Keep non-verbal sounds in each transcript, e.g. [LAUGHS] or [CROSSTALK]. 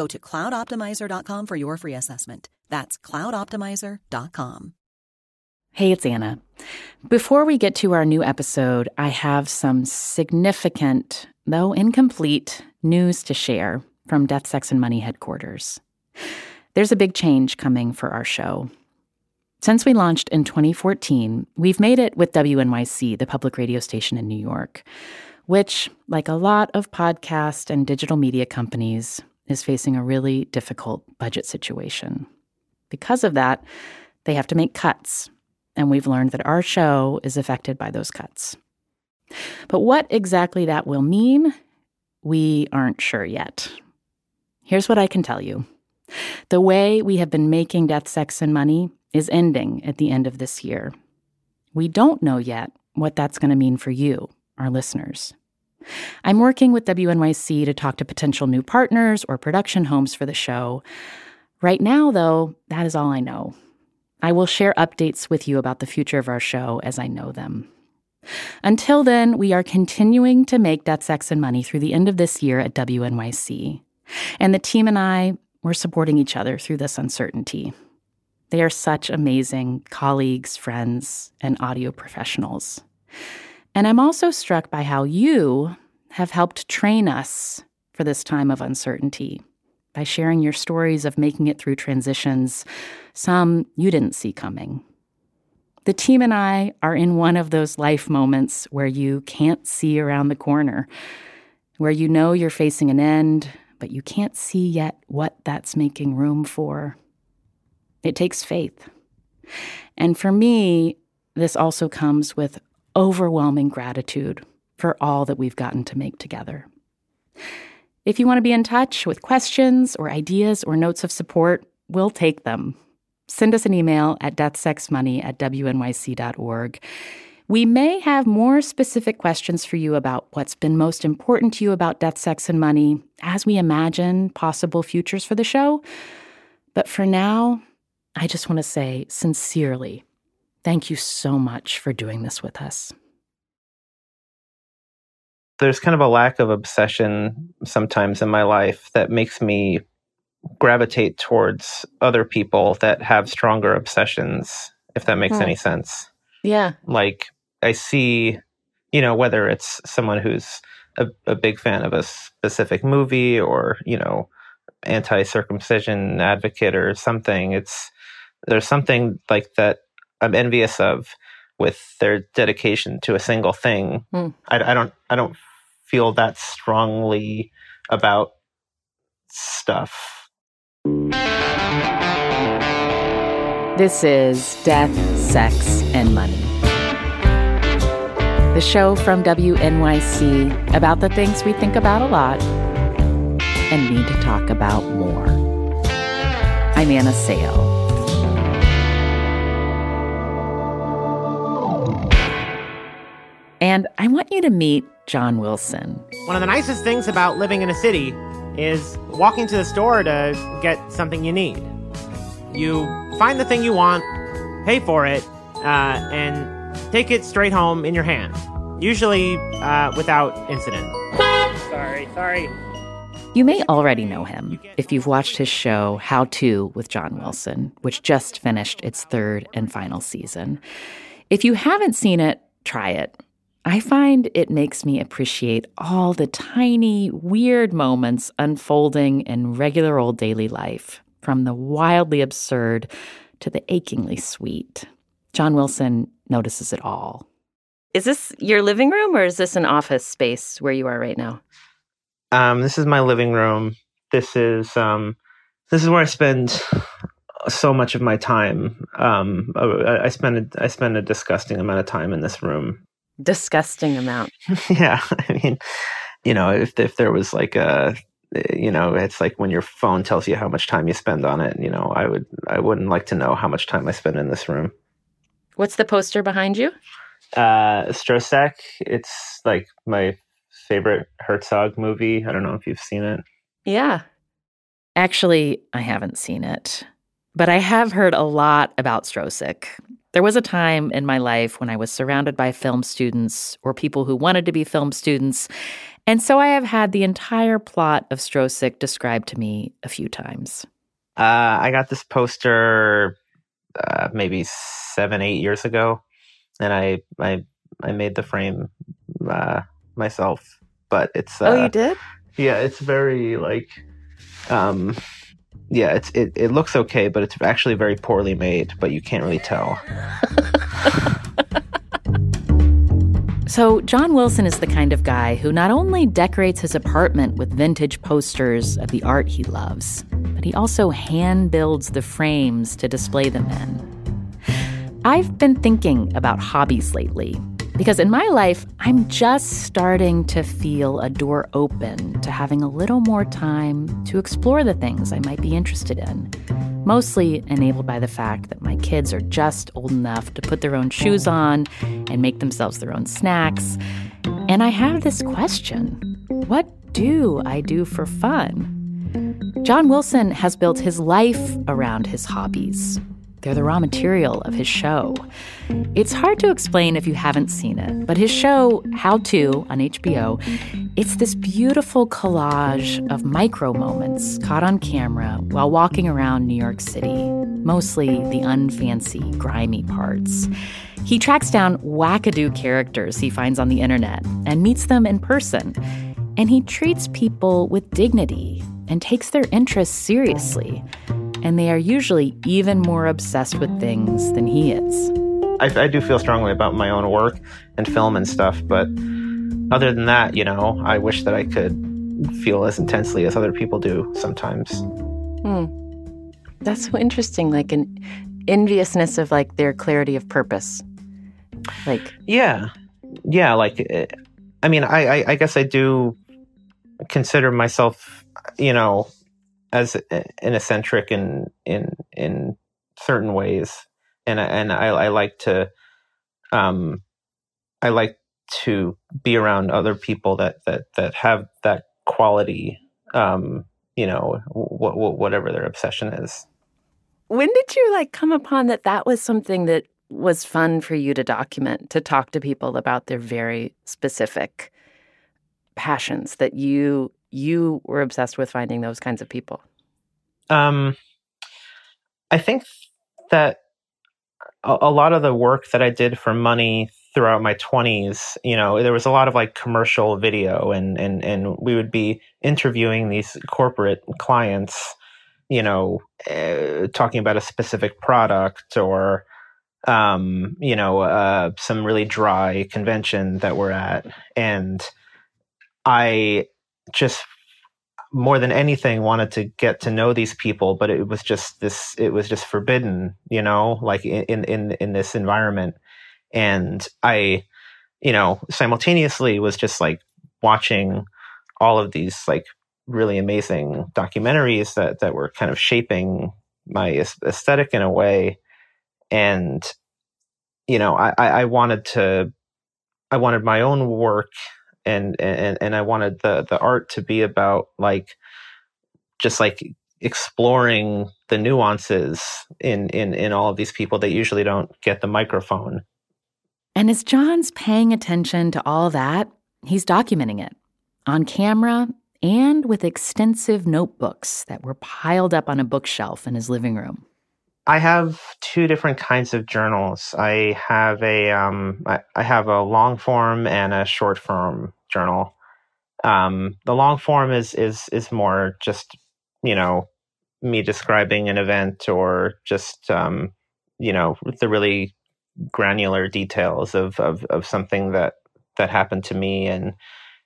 Go to cloudoptimizer.com for your free assessment. That's cloudoptimizer.com. Hey, it's Anna. Before we get to our new episode, I have some significant, though incomplete, news to share from Death, Sex, and Money headquarters. There's a big change coming for our show. Since we launched in 2014, we've made it with WNYC, the public radio station in New York, which, like a lot of podcast and digital media companies, is facing a really difficult budget situation. Because of that, they have to make cuts, and we've learned that our show is affected by those cuts. But what exactly that will mean, we aren't sure yet. Here's what I can tell you the way we have been making Death, Sex, and Money is ending at the end of this year. We don't know yet what that's going to mean for you, our listeners. I'm working with WNYC to talk to potential new partners or production homes for the show. Right now, though, that is all I know. I will share updates with you about the future of our show as I know them. Until then, we are continuing to make Death, Sex, and Money through the end of this year at WNYC. And the team and I, we're supporting each other through this uncertainty. They are such amazing colleagues, friends, and audio professionals. And I'm also struck by how you have helped train us for this time of uncertainty by sharing your stories of making it through transitions, some you didn't see coming. The team and I are in one of those life moments where you can't see around the corner, where you know you're facing an end, but you can't see yet what that's making room for. It takes faith. And for me, this also comes with overwhelming gratitude for all that we've gotten to make together. If you want to be in touch with questions or ideas or notes of support, we'll take them. Send us an email at deathsexmoney at wnyc.org. We may have more specific questions for you about what's been most important to you about death, sex, and money as we imagine possible futures for the show. But for now, I just want to say sincerely, thank you so much for doing this with us. There's kind of a lack of obsession sometimes in my life that makes me gravitate towards other people that have stronger obsessions, if that makes hmm. any sense. Yeah. Like I see, you know, whether it's someone who's a, a big fan of a specific movie or, you know, anti circumcision advocate or something, it's there's something like that I'm envious of with their dedication to a single thing. Mm. I, I don't I don't feel that strongly about stuff. This is Death, Sex, and Money. The show from WNYC about the things we think about a lot and need to talk about more. I'm Anna Sale. And I want you to meet John Wilson. One of the nicest things about living in a city is walking to the store to get something you need. You find the thing you want, pay for it, uh, and take it straight home in your hand, usually uh, without incident. Sorry, sorry. You may already know him if you've watched his show How To with John Wilson, which just finished its third and final season. If you haven't seen it, try it. I find it makes me appreciate all the tiny, weird moments unfolding in regular old daily life, from the wildly absurd to the achingly sweet. John Wilson notices it all. Is this your living room or is this an office space where you are right now? Um, this is my living room. This is um, this is where I spend so much of my time. Um, I, I spend a, I spend a disgusting amount of time in this room. Disgusting amount. [LAUGHS] yeah, I mean, you know, if if there was like a you know, it's like when your phone tells you how much time you spend on it. You know, I would I wouldn't like to know how much time I spend in this room. What's the poster behind you? Uh, Stroszek. It's like my favorite Herzog movie. I don't know if you've seen it. Yeah. Actually, I haven't seen it, but I have heard a lot about Stroszek. There was a time in my life when I was surrounded by film students or people who wanted to be film students, and so I have had the entire plot of Stroszek described to me a few times. Uh, I got this poster uh, maybe seven, eight years ago, and I I I made the frame uh, myself. But it's oh, you did? Yeah, it's very like, um, yeah, it's it, it looks okay, but it's actually very poorly made. But you can't really tell. [LAUGHS] So, John Wilson is the kind of guy who not only decorates his apartment with vintage posters of the art he loves, but he also hand builds the frames to display them in. I've been thinking about hobbies lately because in my life, I'm just starting to feel a door open to having a little more time to explore the things I might be interested in mostly enabled by the fact that my kids are just old enough to put their own shoes on and make themselves their own snacks. And I have this question What do I do for fun? John Wilson has built his life around his hobbies. They're the raw material of his show. It's hard to explain if you haven't seen it, but his show, How To, on HBO, it's this beautiful collage of micro moments caught on camera while walking around New York City, mostly the unfancy, grimy parts. He tracks down wackadoo characters he finds on the internet and meets them in person. And he treats people with dignity and takes their interests seriously and they are usually even more obsessed with things than he is. I, I, do feel strongly about my own work and film and stuff, but other than that, you know, I wish that I could feel as intensely as other people do sometimes. Hmm. That's so interesting, like an enviousness of like their clarity of purpose. Like, yeah, yeah, like, eh, I mean, I, I, I guess I do consider myself, you know, as an eccentric in in in certain ways, and and I, I like to um I like to be around other people that that that have that quality um you know wh- whatever their obsession is. When did you like come upon that that was something that was fun for you to document to talk to people about their very specific passions that you you were obsessed with finding those kinds of people? Um, I think that a, a, lot of the work that I did for money throughout my 20s, you know, there was a lot of like commercial video and and and we would be interviewing these corporate clients, you know, uh, talking about a specific product or um, you know, uh, some really dry convention that we're at and I just more than anything wanted to get to know these people but it was just this it was just forbidden you know like in in in this environment. And i you know simultaneously was just like watching all of these like really amazing documentaries that that were kind of shaping my aesthetic in a way. And you know i i wanted to i wanted my own work and and and I wanted the the art to be about like just like exploring the nuances in in in all of these people that usually don't get the microphone. And as John's paying attention to all that, he's documenting it on camera and with extensive notebooks that were piled up on a bookshelf in his living room. I have two different kinds of journals. I have a um, I, I have a long form and a short form journal. Um, the long form is is is more just you know me describing an event or just um, you know the really granular details of, of of something that that happened to me and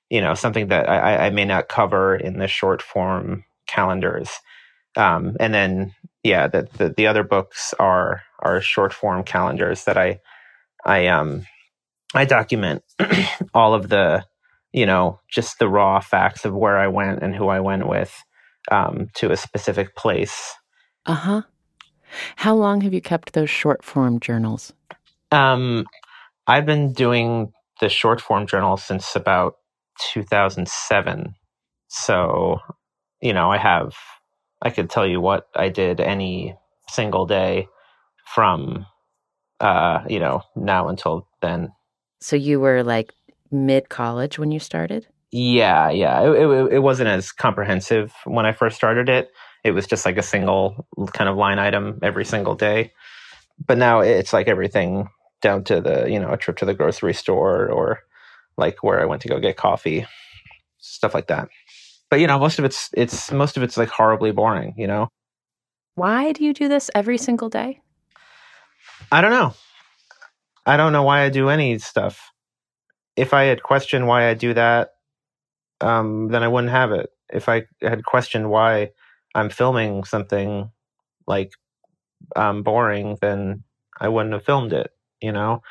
you know something that I, I may not cover in the short form calendars. Um, and then yeah, the, the, the other books are are short form calendars that I I um I document [CLEARS THROAT] all of the you know just the raw facts of where I went and who I went with um, to a specific place. Uh huh. How long have you kept those short form journals? Um, I've been doing the short form journal since about 2007. So, you know, I have, I could tell you what I did any single day from, uh, you know, now until then. So you were like mid college when you started? Yeah, yeah. It, it, it wasn't as comprehensive when I first started it. It was just like a single kind of line item every single day. But now it's like everything down to the, you know, a trip to the grocery store or like where I went to go get coffee, stuff like that. But you know, most of it's it's most of it's like horribly boring, you know. Why do you do this every single day? I don't know. I don't know why I do any stuff. If I had questioned why I do that, um, then I wouldn't have it. If I had questioned why I'm filming something like um, boring, then I wouldn't have filmed it. You know,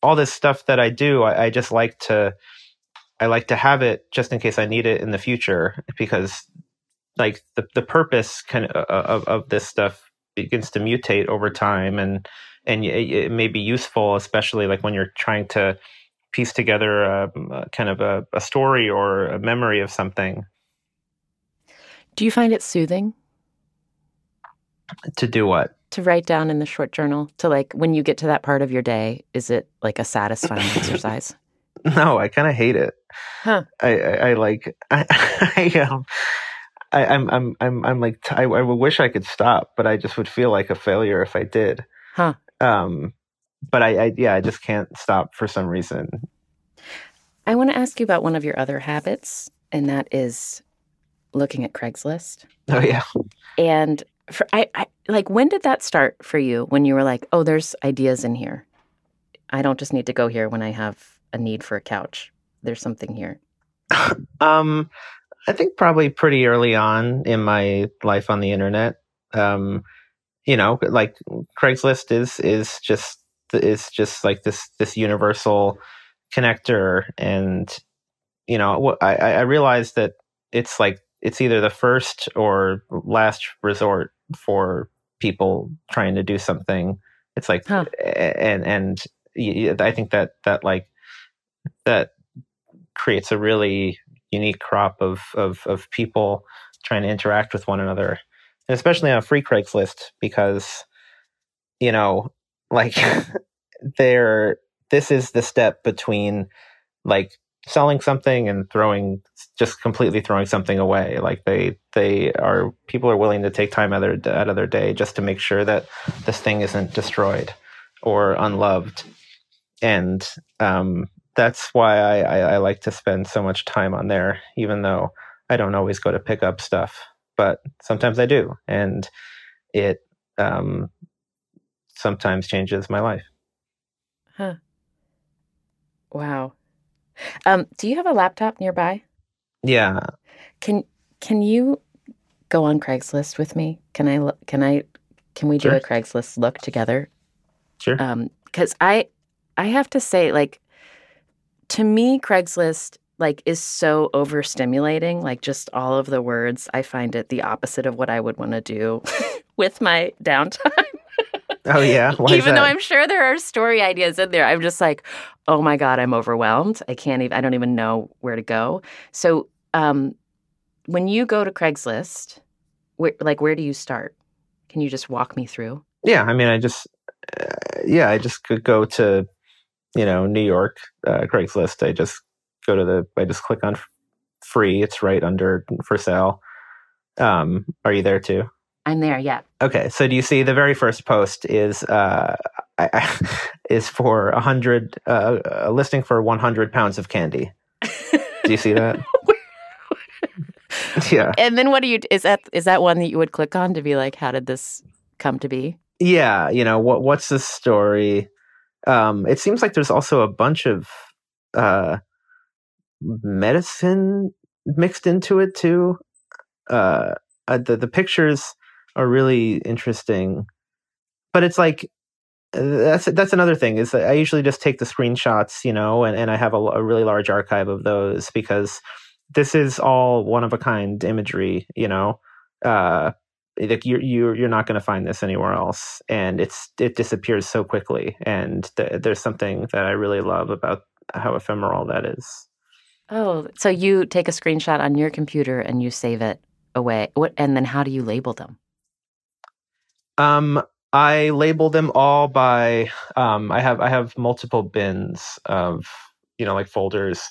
all this stuff that I do, I, I just like to, I like to have it just in case I need it in the future because, like the the purpose kind of uh, of, of this stuff begins to mutate over time and and it, it may be useful, especially like when you're trying to piece together a, a kind of a, a story or a memory of something. Do you find it soothing To do what? to write down in the short journal? To like when you get to that part of your day, is it like a satisfying [LAUGHS] exercise? No, I kind of hate it. Huh. I, I, I like [LAUGHS] I, I um I, I'm I'm I'm I'm like I, I would wish I could stop, but I just would feel like a failure if I did. Huh. Um, but I, I yeah, I just can't stop for some reason. I want to ask you about one of your other habits, and that is looking at Craigslist. Oh yeah. And for I, I like when did that start for you when you were like, oh, there's ideas in here. I don't just need to go here when I have a need for a couch. There's something here. [LAUGHS] Um, I think probably pretty early on in my life on the internet. Um, you know, like Craigslist is is just is just like this this universal connector, and you know, I I realized that it's like it's either the first or last resort for people trying to do something. It's like Huh. and and I think that that like that creates a really unique crop of, of, of people trying to interact with one another, and especially on free Craigslist because, you know, [LAUGHS] like there, this is the step between like selling something and throwing just completely throwing something away. Like they they are people are willing to take time out of their out of their day just to make sure that this thing isn't destroyed or unloved, and um, that's why I, I, I like to spend so much time on there, even though I don't always go to pick up stuff, but sometimes I do, and it um, sometimes changes my life. Huh. Wow. Um, do you have a laptop nearby? Yeah, Can can you go on Craigslist with me? Can I can I can we do a Craigslist look together? sure. Um, because I I have to say, like, to me, Craigslist like is so overstimulating. Like, just all of the words, I find it the opposite of what I would want to do [LAUGHS] with my downtime. [LAUGHS] oh yeah, Why is even though? I'm sure there are story ideas in there, I'm just like, oh my god, I'm overwhelmed. I can't even. I don't even know where to go. So, um, when you go to Craigslist, Where, like, where do you start? Can you just walk me through? Yeah, I mean, I just, uh, yeah, I just could go to, you know, New York, uh, Craigslist. I just go to the, I just click on free. It's right under for sale. Um, are you there too? I'm there. Yeah. Okay, so do you see the very first post is uh, [LAUGHS] is for a hundred uh, a listing for 100 pounds of candy. do you see that? [LAUGHS] yeah. And then what do you is that is that one that you would click on to be like, how did this come to be? Yeah, you know what what's the story? Um, it seems like there's also a bunch of uh, medicine mixed into it too. Uh, uh, the the pictures are really interesting, but it's like uh, that's that's another thing is I usually just take the screenshots, you know, and, and I have a, a really large archive of those because this is all one of a kind imagery, you know. Uh, like you're you're you're not going to find this anywhere else, and it's it disappears so quickly. And th- there's something that I really love about how ephemeral that is. Oh, so you take a screenshot on your computer and you save it away. What and then how do you label them? Um, I label them all by um, I have I have multiple bins of you know like folders.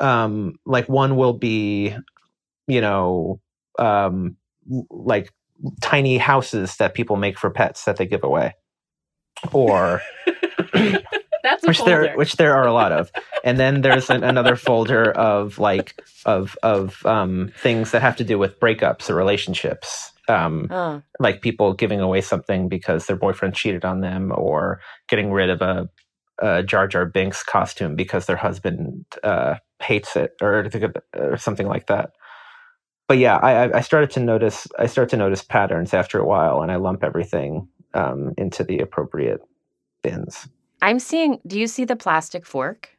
Um, like one will be you know um, like tiny houses that people make for pets that they give away, or [LAUGHS] That's which there which there are a lot of. and then there's an, another folder of like of of um, things that have to do with breakups or relationships. Um, Oh. like people giving away something because their boyfriend cheated on them, or getting rid of a, a Jar Jar Binks costume because their husband uh, hates it, or or something like that. But yeah, I, I started to notice I started to notice patterns after a while, and I lump everything um, into the appropriate bins. I'm seeing do you see the plastic fork?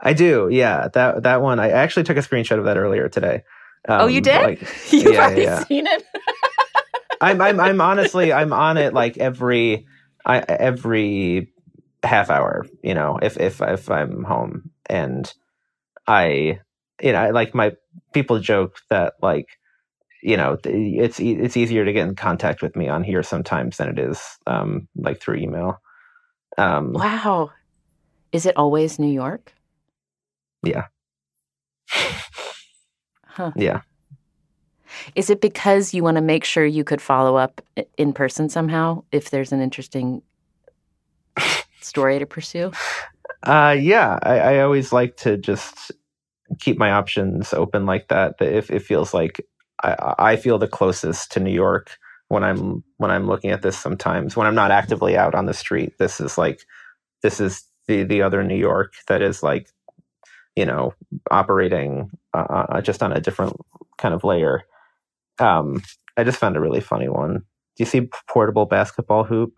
I do, yeah. That that one, I actually took a screenshot of that earlier today. oh, you Um, did? like, [LAUGHS] You've yeah, already yeah. seen it? I'm, I'm, I'm honestly, [LAUGHS] I'm on it like every, I, every half hour. You know, if if if I'm home and I, you know, like my people joke that like, you know, it's it's easier to get in contact with me on here sometimes than it is um like through email. Um, wow. Is it always New York? Yeah. Huh. yeah. Is it because you want to make sure you could follow up in person somehow if there's an interesting [LAUGHS] story to pursue? Uh, yeah, I, I always like to just keep my options open like that. That If it feels like I, I feel the closest to New York when I'm when I'm looking at this. Sometimes when I'm not actively out on the street, this is like this is the the other New York that is like you know operating uh, uh, just on a different kind of layer. Um, I just found a really funny one. Do you see portable basketball hoop?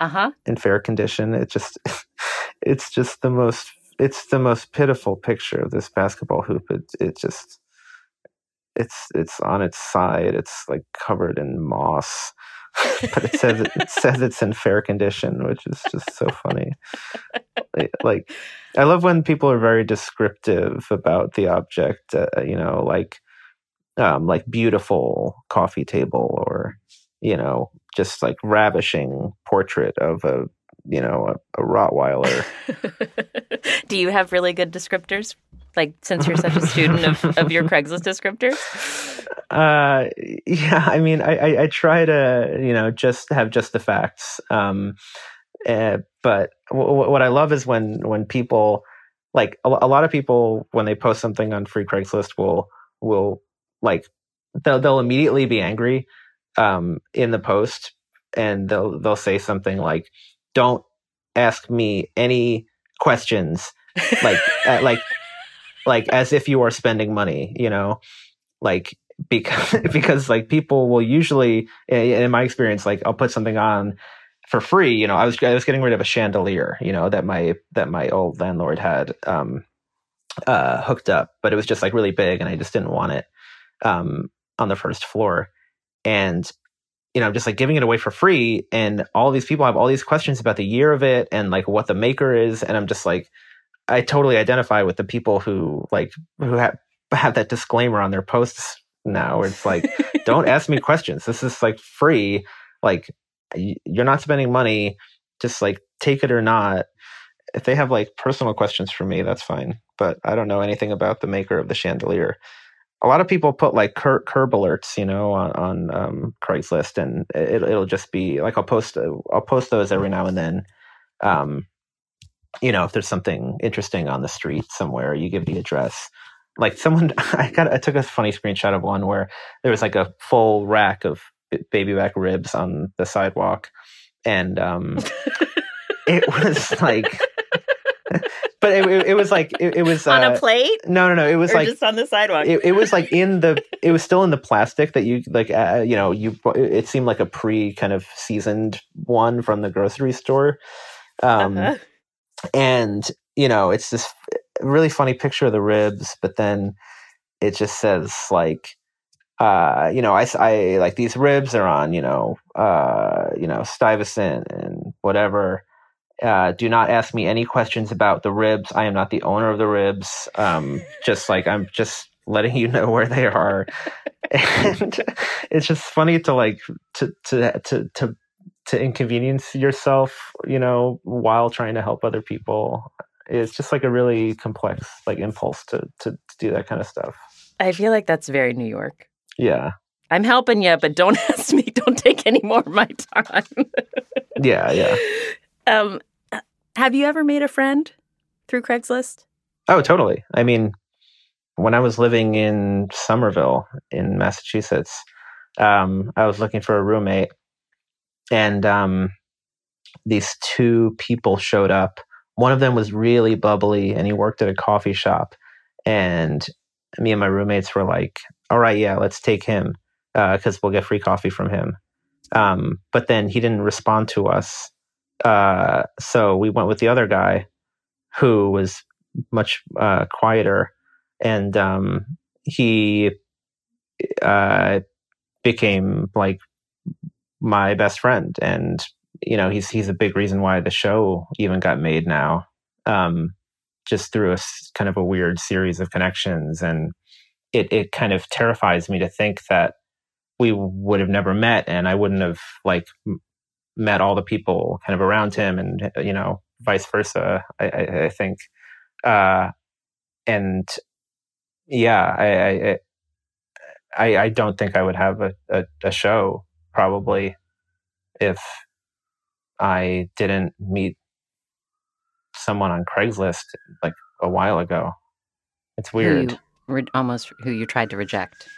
Uh huh. in fair condition. It just [LAUGHS] it's just the most it's the most pitiful picture of this basketball hoop. It it just it's it's on its side. It's like covered in moss. [LAUGHS] but it says it says it's in fair condition, which is just so funny. Like- I love when people are very descriptive about the object. Uh, you know, like um, like beautiful coffee table, or you know, just like ravishing portrait of a you know a, a Rottweiler. [LAUGHS] Do you have really good descriptors? Like, since you're such a student of, of your Craigslist descriptors? [LAUGHS] Uh, yeah, I mean, I, I, I try to, you know, just have just the facts. Um, uh, but w- what I love is when when people like a, a lot of people when they post something on free Craigslist will will like they'll they'll immediately be angry um, in the post and they'll they'll say something like, "Don't ask me any questions," like [LAUGHS] uh, like like as if you are spending money, you know, like because [LAUGHS] because like people will usually in in my experience like I'll put something on for free you know? I was I was getting rid of a chandelier you know that my that my old landlord had um uh hooked up but it was just like really big and I just didn't want it um on the first floor. And you know I'm just like giving it away for free and all these people have all these questions about the year of it and like what the maker is and I'm just like I totally identify with the people who like who have have that disclaimer on their posts now. It's like, [LAUGHS] don't ask me questions. This is like free. Like you're not spending money. Just like take it or not. If they have like personal questions for me, that's fine. But I don't know anything about the maker of the chandelier. A lot of people put like cur- curb alerts, you know, on, on um, Craigslist, and it, will just be like I'll post I'll post those every now and then. Um, you know, if there's something interesting on the street somewhere, you give the address. Like someone, [LAUGHS] I got, I took a funny screenshot of one where there was like a full rack of baby back ribs on the sidewalk, and um, [LAUGHS] it was like. [LAUGHS] but it, it, it, was like it, it was on uh, a plate. No, no, no. It was or like just on the sidewalk. It, was like in the. It was still in the plastic that you like. Uh, you know, you. It seemed like a pre kind of seasoned one from the grocery store. Um, uh-huh and you know it's this really funny picture of the ribs but then it just says like uh you know i, I like these ribs are on you know uh you know stuyvesant and whatever uh, do not ask me any questions about the ribs. I am not the owner of the ribs. Um, just like I'm just letting you know where they are. [LAUGHS] and it's just funny to like to to to to to inconvenience yourself, you know, while trying to help other people. It's just like a really complex like impulse to to, to do that kind of stuff. I feel like that's very New York. Yeah. I'm helping you, but don't [LAUGHS] ask me. Don't take any more of my time. yeah, yeah. [LAUGHS] Um, have you ever made a friend through Craigslist? Oh, totally. I mean, when I was living in Somerville in Massachusetts, um, I was looking for a roommate, and um, these two people showed up. One of them was really bubbly, and he worked at a coffee shop. And me and my roommates were like, "All right, yeah, let's take him because uh, we'll get free coffee from him." Um, but then he didn't respond to us, uh, so we went with the other guy, who was much uh, quieter, and um, he uh, became like my best friend and you know he's he's a big reason why the show even got made now um, just through a kind of a weird series of connections and it it kind of terrifies me to think that we would have never met and I wouldn't have like met all the people kind of around him and you know vice versa I, I, I think uh, and yeah I, I I don't think I would have a, a, a show probably if I didn't meet someone on Craigslist like a while ago. It's weird. Who re- almost who you tried to reject.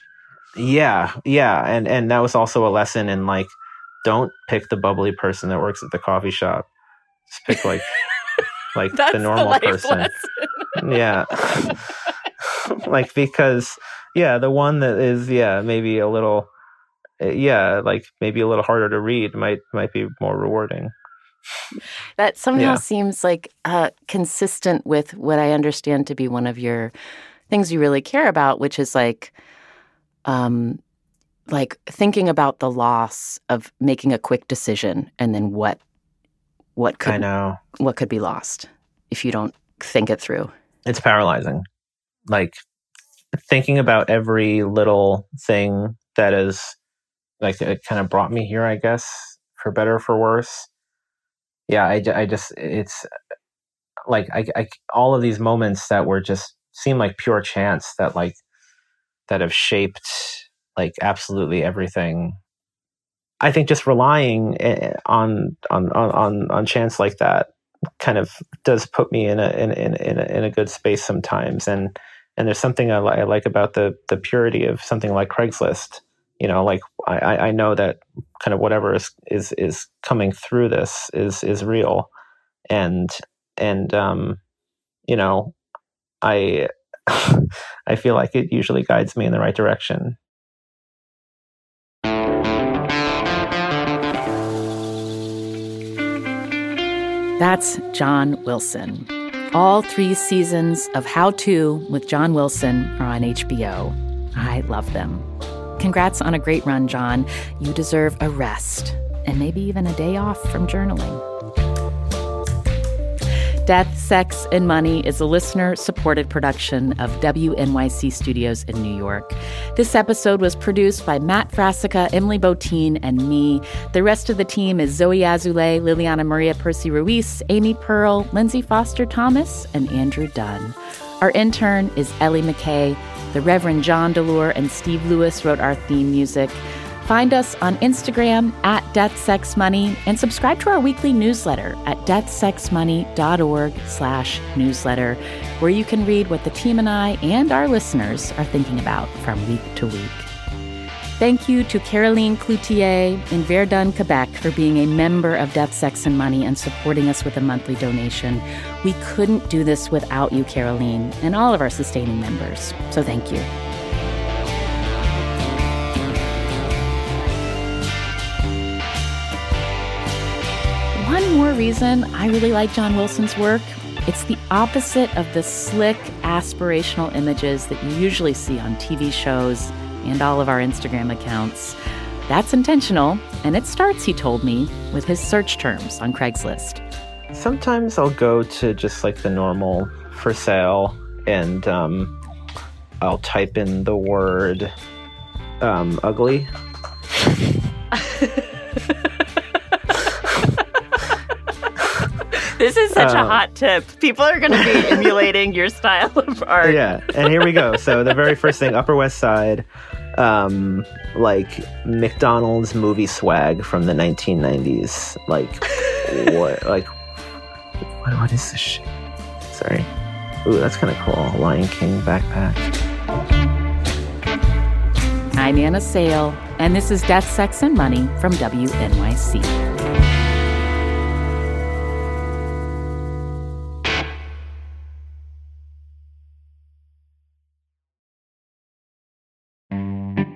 Yeah, yeah, and and that was also a lesson in like don't pick the bubbly person that works at the coffee shop. Just pick like [LAUGHS] like the normal the person. Yeah. [LAUGHS] like because yeah, the one that is yeah, maybe a little yeah, like maybe a little harder to read might might be more rewarding. That somehow yeah. seems like uh, consistent with what I understand to be one of your things you really care about, which is like, um, like thinking about the loss of making a quick decision and then what, what could I know what could be lost if you don't think it through. It's paralyzing. Like thinking about every little thing that is like it kind of brought me here, I guess, for better or for worse. Yeah, I, I just it's like I, I all of these moments that were just seem like pure chance that like that have shaped like absolutely everything. I think just relying eh, on on on on chance like that kind of does put me in a in in in a, in a good space sometimes. And and there's something I, li- I like about the the purity of something like Craigslist. You know like I, I know that kind of whatever is is is coming through this is is real. And and um you know i [LAUGHS] i feel like it usually guides me in the right direction that's john wilson all three seasons of how to with john wilson are on hbo i love them Congrats on a great run, John. You deserve a rest and maybe even a day off from journaling. Death, Sex, and Money is a listener supported production of WNYC Studios in New York. This episode was produced by Matt Frassica, Emily Botein, and me. The rest of the team is Zoe Azulay, Liliana Maria Percy Ruiz, Amy Pearl, Lindsay Foster Thomas, and Andrew Dunn. Our intern is Ellie McKay. The Reverend John DeLore and Steve Lewis wrote our theme music. Find us on Instagram at Death Sex Money and subscribe to our weekly newsletter at deathsexmoney.org slash newsletter, where you can read what the team and I and our listeners are thinking about from week to week. Thank you to Caroline Cloutier in Verdun, Quebec, for being a member of Death, Sex, and Money and supporting us with a monthly donation. We couldn't do this without you, Caroline, and all of our sustaining members. So thank you. One more reason I really like John Wilson's work. It's the opposite of the slick, aspirational images that you usually see on TV shows and all of our Instagram accounts. That's intentional, and it starts, he told me, with his search terms on Craigslist. Sometimes I'll go to just like the normal for sale and um, I'll type in the word um, ugly. [LAUGHS] This is such a um, hot tip. People are going to be [LAUGHS] emulating your style of art. Yeah, and here we go. So the very [LAUGHS] first thing, Upper West Side, um, like McDonald's movie swag from the 1990s. Like [LAUGHS] what? Like what? What is this shit? Sorry. Ooh, that's kind of cool. Lion King backpack. I'm Anna Sale, and this is Death, Sex, and Money from WNYC.